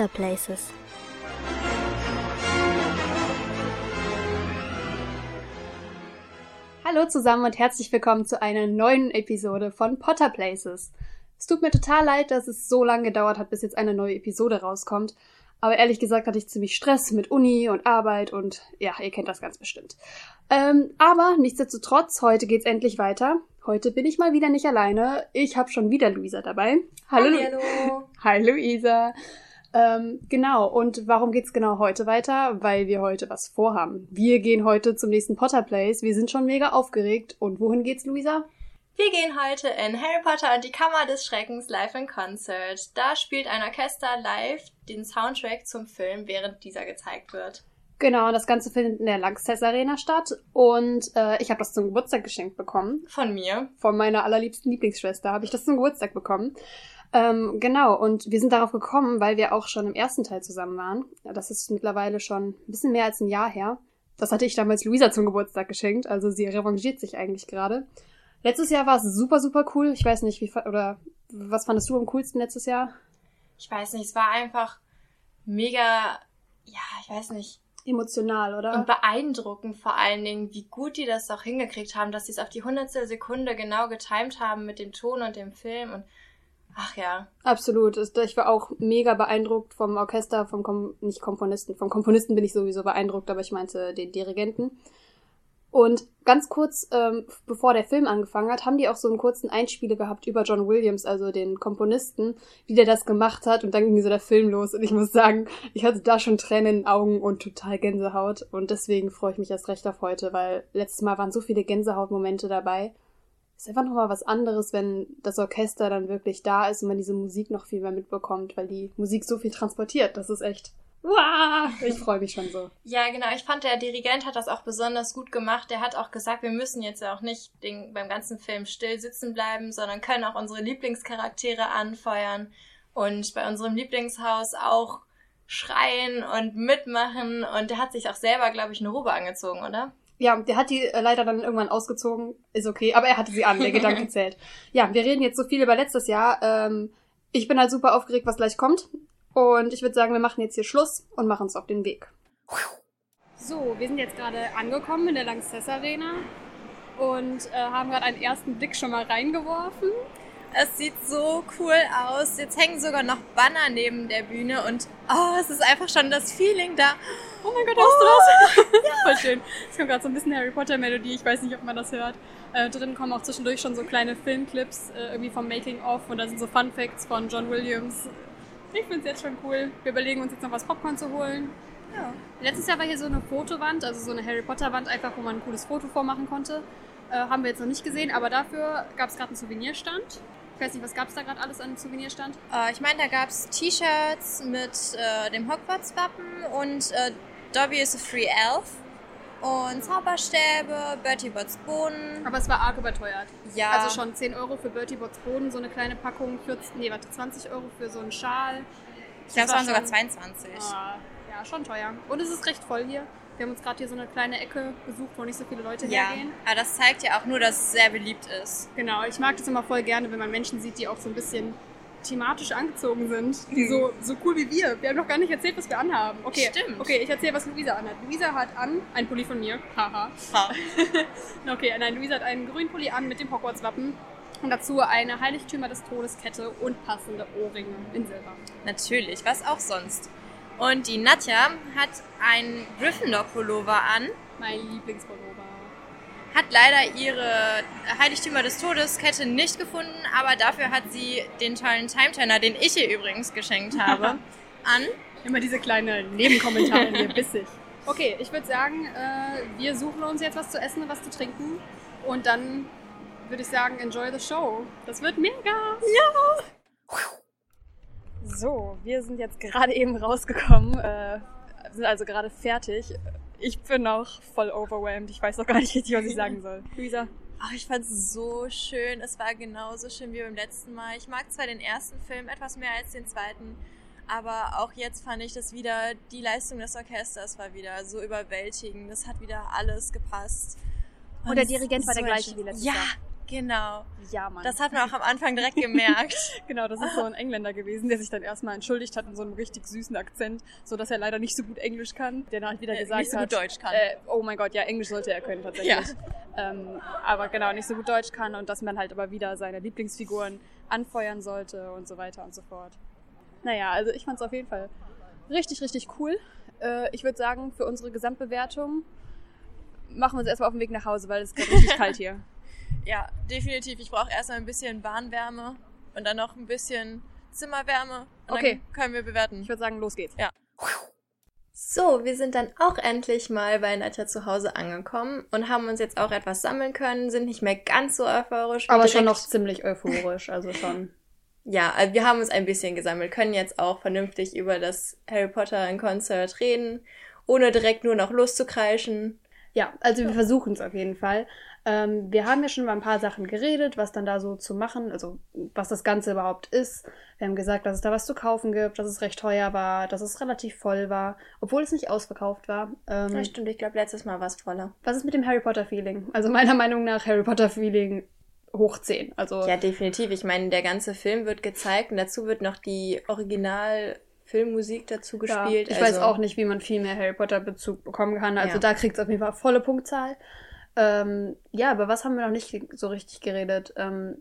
Potter Places. Hallo zusammen und herzlich willkommen zu einer neuen Episode von Potter Places. Es tut mir total leid, dass es so lange gedauert hat, bis jetzt eine neue Episode rauskommt. Aber ehrlich gesagt hatte ich ziemlich Stress mit Uni und Arbeit und ja, ihr kennt das ganz bestimmt. Ähm, aber nichtsdestotrotz, heute geht's endlich weiter. Heute bin ich mal wieder nicht alleine. Ich habe schon wieder Luisa dabei. Hallo. Hallo. Hi Luisa. Ähm, genau, und warum geht's genau heute weiter? Weil wir heute was vorhaben. Wir gehen heute zum nächsten Potter Place. Wir sind schon mega aufgeregt. Und wohin geht's, Luisa? Wir gehen heute in Harry Potter und die Kammer des Schreckens live in Concert. Da spielt ein Orchester live den Soundtrack zum Film, während dieser gezeigt wird. Genau, das Ganze findet in der Lanxess Arena statt und äh, ich habe das zum Geburtstag geschenkt bekommen. Von mir. Von meiner allerliebsten Lieblingsschwester habe ich das zum Geburtstag bekommen. Ähm, genau, und wir sind darauf gekommen, weil wir auch schon im ersten Teil zusammen waren. Das ist mittlerweile schon ein bisschen mehr als ein Jahr her. Das hatte ich damals Luisa zum Geburtstag geschenkt, also sie revanchiert sich eigentlich gerade. Letztes Jahr war es super, super cool. Ich weiß nicht, wie, oder was fandest du am coolsten letztes Jahr? Ich weiß nicht, es war einfach mega, ja, ich weiß nicht, emotional, oder? Und beeindruckend vor allen Dingen, wie gut die das auch hingekriegt haben, dass sie es auf die hundertstel Sekunde genau getimt haben mit dem Ton und dem Film und ach ja. Absolut. Ich war auch mega beeindruckt vom Orchester, vom Kom nicht Komponisten, vom Komponisten bin ich sowieso beeindruckt, aber ich meinte den Dirigenten. Und ganz kurz, ähm, bevor der Film angefangen hat, haben die auch so einen kurzen Einspieler gehabt über John Williams, also den Komponisten, wie der das gemacht hat. Und dann ging so der Film los. Und ich muss sagen, ich hatte da schon Tränen in den Augen und total Gänsehaut. Und deswegen freue ich mich erst recht auf heute, weil letztes Mal waren so viele Gänsehautmomente dabei. Ist einfach nochmal was anderes, wenn das Orchester dann wirklich da ist und man diese Musik noch viel mehr mitbekommt, weil die Musik so viel transportiert. Das ist echt Wow, ich freue mich schon so. Ja, genau. Ich fand, der Dirigent hat das auch besonders gut gemacht. Der hat auch gesagt, wir müssen jetzt auch nicht den, beim ganzen Film still sitzen bleiben, sondern können auch unsere Lieblingscharaktere anfeuern und bei unserem Lieblingshaus auch schreien und mitmachen. Und der hat sich auch selber, glaube ich, eine Robe angezogen, oder? Ja, der hat die äh, leider dann irgendwann ausgezogen. Ist okay, aber er hatte sie an, der Gedanke zählt. Ja, wir reden jetzt so viel über letztes Jahr. Ähm, ich bin halt super aufgeregt, was gleich kommt. Und ich würde sagen, wir machen jetzt hier Schluss und machen uns auf den Weg. So, wir sind jetzt gerade angekommen in der Lanxess Arena und äh, haben gerade einen ersten Blick schon mal reingeworfen. Es sieht so cool aus. Jetzt hängen sogar noch Banner neben der Bühne und oh, es ist einfach schon das Feeling da. Oh mein Gott, hörst oh, du das? Ja. Voll schön. Es kommt gerade so ein bisschen Harry Potter Melodie. Ich weiß nicht, ob man das hört. Äh, drin kommen auch zwischendurch schon so kleine Filmclips äh, irgendwie vom Making of und da sind so Fun Facts von John Williams ich finde es jetzt schon cool. Wir überlegen uns jetzt noch was Popcorn zu holen. Ja. Letztes Jahr war hier so eine Fotowand, also so eine Harry Potter Wand, einfach wo man ein cooles Foto vormachen konnte. Äh, haben wir jetzt noch nicht gesehen, aber dafür gab es gerade einen Souvenirstand. Ich weiß nicht, was gab es da gerade alles an Souvenirstand? Äh, ich meine, da gab es T-Shirts mit äh, dem Hogwarts-Wappen und äh, Dobby is a Free Elf und Zauberstäbe, Bertie Bots Bohnen. Aber es war arg überteuert. Ja. Also schon 10 Euro für Bertie Bots Bohnen, so eine kleine Packung, 40, nee, warte, 20 Euro für so einen Schal. Ich glaube, es waren sogar 22. Ah, ja, schon teuer. Und es ist recht voll hier. Wir haben uns gerade hier so eine kleine Ecke besucht, wo nicht so viele Leute ja, hergehen. Aber das zeigt ja auch nur, dass es sehr beliebt ist. Genau, ich mag das immer voll gerne, wenn man Menschen sieht, die auch so ein bisschen thematisch angezogen sind. Die so, so cool wie wir. Wir haben noch gar nicht erzählt, was wir anhaben. Okay, Stimmt. Okay, ich erzähle, was Luisa anhat. Luisa hat an ein Pulli von mir. Haha. Ha. okay, nein, Luisa hat einen grünen Pulli an mit dem Hogwarts-Wappen. Und dazu eine Heiligtümer des Todes Kette und passende Ohrringe in Silber. Natürlich, was auch sonst. Und die Nadja hat einen Gryffindor-Pullover an. Mein Lieblingspullover hat leider ihre Heiligtümer des Todes Kette nicht gefunden, aber dafür hat sie den tollen Timeturner, den ich ihr übrigens geschenkt habe, an. Immer diese kleinen Nebenkommentare hier, bissig. Okay, ich würde sagen, äh, wir suchen uns jetzt was zu essen und was zu trinken und dann würde ich sagen, enjoy the show. Das wird mega. Ja. So, wir sind jetzt gerade eben rausgekommen, äh, sind also gerade fertig ich bin auch voll overwhelmed. Ich weiß noch gar nicht richtig, was ich sagen soll. Luisa? Oh, ich fand es so schön. Es war genauso schön wie beim letzten Mal. Ich mag zwar den ersten Film etwas mehr als den zweiten, aber auch jetzt fand ich das wieder, die Leistung des Orchesters war wieder so überwältigend. Es hat wieder alles gepasst. Und, Und der Dirigent war so der gleiche wie letztes ja, Jahr. Ja, Genau. Ja, Mann. Das hat man auch am Anfang direkt gemerkt. genau, das ist so ein Engländer gewesen, der sich dann erstmal entschuldigt hat in so einem richtig süßen Akzent, so dass er leider nicht so gut Englisch kann, der dann halt wieder Äh, gesagt nicht so hat, gut Deutsch kann. Äh, oh mein Gott, ja, Englisch sollte er können tatsächlich. Ja. Ähm, aber genau, nicht so gut Deutsch kann und dass man halt aber wieder seine Lieblingsfiguren anfeuern sollte und so weiter und so fort. Naja, also ich fand es auf jeden Fall richtig, richtig cool. Äh, ich würde sagen, für unsere Gesamtbewertung machen wir uns erstmal auf den Weg nach Hause, weil es ist gerade richtig kalt hier. Ja, definitiv. Ich brauche erstmal ein bisschen Bahnwärme und dann noch ein bisschen Zimmerwärme. Und Okay. Dann können wir bewerten. Ich würde sagen, los geht's. Ja. So, wir sind dann auch endlich mal bei Nadja zu Hause angekommen und haben uns jetzt auch etwas sammeln können, sind nicht mehr ganz so euphorisch. Aber schon noch ziemlich euphorisch, also schon. Ja, also wir haben uns ein bisschen gesammelt, können jetzt auch vernünftig über das Harry Potter in Konzert reden, ohne direkt nur noch loszukreischen. Ja, also wir versuchen es auf jeden Fall. Ähm, wir haben ja schon über ein paar Sachen geredet, was dann da so zu machen, also was das Ganze überhaupt ist. Wir haben gesagt, dass es da was zu kaufen gibt, dass es recht teuer war, dass es relativ voll war, obwohl es nicht ausverkauft war. Ähm, Ja, stimmt, ich glaube, letztes Mal war es voller. was ist mit dem Harry Potter Feeling? Also meiner Meinung nach Harry Potter Feeling hoch 10. Also Ja, definitiv. Ich meine, der ganze Film wird gezeigt und dazu wird noch die Original-Filmmusik dazu Ja, gespielt. ich also, weiß auch nicht, wie man viel mehr Harry Potter Bezug bekommen kann. Also Ja. da kriegt es auf jeden Fall volle Punktzahl. Ähm, ja, aber was haben wir noch nicht so richtig geredet? Ähm,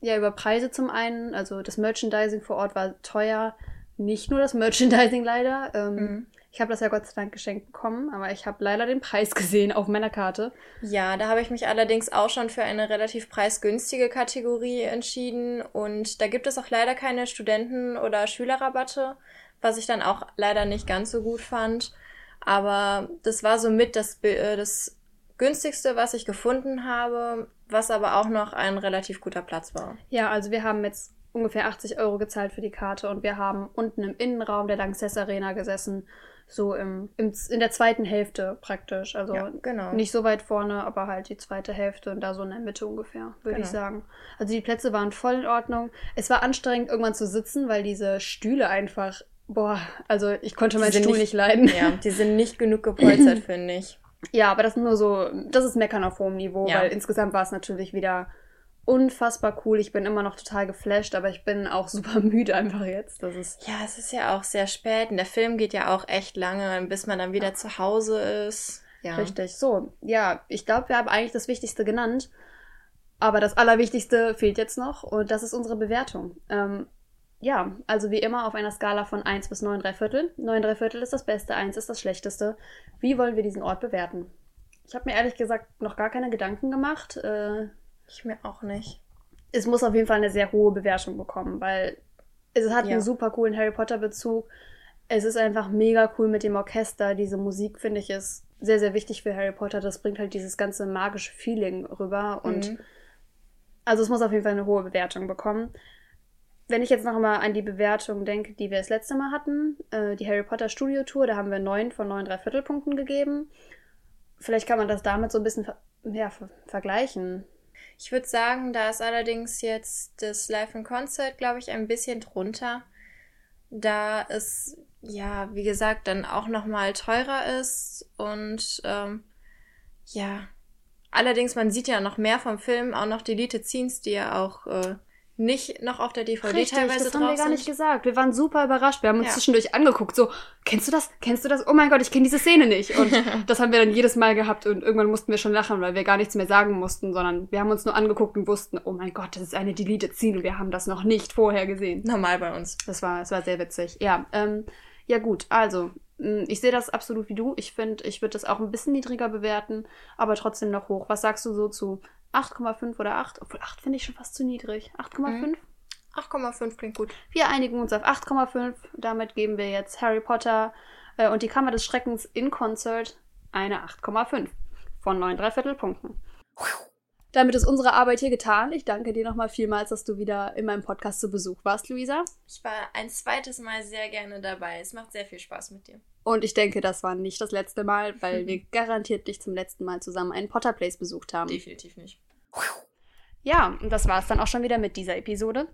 ja, über Preise zum einen. Also das Merchandising vor Ort war teuer. Nicht nur das Merchandising leider. Ähm, Mhm. Ich habe das ja Gott sei Dank geschenkt bekommen, aber ich habe leider den Preis gesehen auf meiner Karte. Ja, da habe ich mich allerdings auch schon für eine relativ preisgünstige Kategorie entschieden und da gibt es auch leider keine Studenten- oder Schülerrabatte, was ich dann auch leider nicht ganz so gut fand. Aber das war somit das, Bi- äh, das günstigste, was ich gefunden habe, was aber auch noch ein relativ guter Platz war. Ja, also wir haben jetzt ungefähr 80 Euro gezahlt für die Karte und wir haben unten im Innenraum der Lanxess Arena gesessen. So im, im, in der zweiten Hälfte praktisch. Also Ja, genau. nicht so weit vorne, aber halt die zweite Hälfte und da so in der Mitte ungefähr, würde ich Genau. sagen. Also die Plätze waren voll in Ordnung. Es war anstrengend, irgendwann zu sitzen, weil diese Stühle einfach, boah, also ich konnte meinen Stuhl nicht- nicht leiden. Ja, die sind nicht genug gepolstert, finde ich. Ja, aber das ist nur so, das ist Meckern auf hohem Niveau, Ja. weil insgesamt war es natürlich wieder unfassbar cool. Ich bin immer noch total geflasht, aber ich bin auch super müde einfach jetzt. Das ist. Ja, es ist ja auch sehr spät und der Film geht ja auch echt lange, bis man dann wieder zu Hause ist. Ja. Richtig. So, ja, ich glaube, wir haben eigentlich das Wichtigste genannt. Aber das Allerwichtigste fehlt jetzt noch und das ist unsere Bewertung. Ähm, ja, also wie immer auf einer Skala von 1 bis 9 3 Viertel. 9 3 Viertel ist das Beste, 1 ist das Schlechteste. Wie wollen wir diesen Ort bewerten? Ich habe mir ehrlich gesagt noch gar keine Gedanken gemacht. Äh, Ich mir auch nicht. es muss auf jeden Fall eine sehr hohe Bewertung bekommen, weil es hat Ja. einen super coolen Harry Potter Bezug. Es ist einfach mega cool mit dem Orchester. Diese Musik finde ich ist sehr, sehr wichtig für Harry Potter. Das bringt halt dieses ganze magische Feeling rüber und Mhm. also es muss auf jeden Fall eine hohe Bewertung bekommen. Wenn ich jetzt noch mal an die Bewertung denke, die wir das letzte Mal hatten, äh, die Harry Potter Studio Tour, da haben wir 9 von 9 Dreiviertelpunkten gegeben. Vielleicht kann man das damit so ein bisschen ver ja, ver vergleichen. Ich würde sagen, da ist allerdings jetzt das Live in Concert, glaube ich, ein bisschen drunter. Da es, ja, wie gesagt, dann auch nochmal teurer ist und ähm, ja. Allerdings, man sieht ja noch mehr vom Film, auch noch Deleted Scenes, die ja auch äh, nicht noch auf der DVD Richtig, teilweise das haben wir gar sind. nicht gesagt. Wir waren super überrascht. Wir haben uns Ja. zwischendurch angeguckt, so, kennst du das? Kennst du das? Oh mein Gott, ich kenne diese Szene nicht. Und das haben wir dann jedes Mal gehabt und irgendwann mussten wir schon lachen, weil wir gar nichts mehr sagen mussten, sondern wir haben uns nur angeguckt und wussten, oh mein Gott, das ist eine deleted Scene und wir haben das noch nicht vorher gesehen. Normal bei uns. Das war, das war sehr witzig. Ja, ähm, ja gut, also, mh, ich sehe das absolut wie du. Ich finde, ich würde das auch ein bisschen niedriger bewerten, aber trotzdem noch hoch. Was sagst du so zu 8,5 oder 8? Obwohl 8 finde ich schon fast zu niedrig. 8,5? Mhm. 8,5 klingt gut. Wir einigen uns auf 8,5. Damit geben wir jetzt Harry Potter äh, und die Kammer des Schreckens in Concert eine 8,5 von 9 Dreiviertelpunkten. Damit ist unsere Arbeit hier getan. Ich danke dir nochmal vielmals, dass du wieder in meinem Podcast zu Besuch warst, Luisa. Ich war ein zweites Mal sehr gerne dabei. Es macht sehr viel Spaß mit dir. Und ich denke, das war nicht das letzte Mal, weil wir garantiert nicht zum letzten Mal zusammen einen Potter Place besucht haben. Definitiv nicht. Ja, und das war es dann auch schon wieder mit dieser Episode.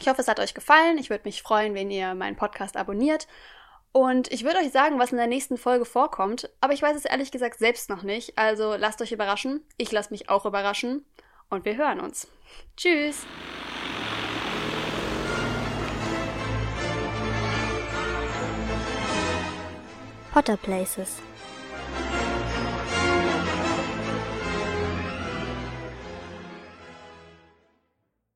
Ich hoffe, es hat euch gefallen. Ich würde mich freuen, wenn ihr meinen Podcast abonniert. Und ich würde euch sagen, was in der nächsten Folge vorkommt, aber ich weiß es ehrlich gesagt selbst noch nicht. Also lasst euch überraschen. Ich lasse mich auch überraschen. und wir hören uns. Tschüss! Potter Places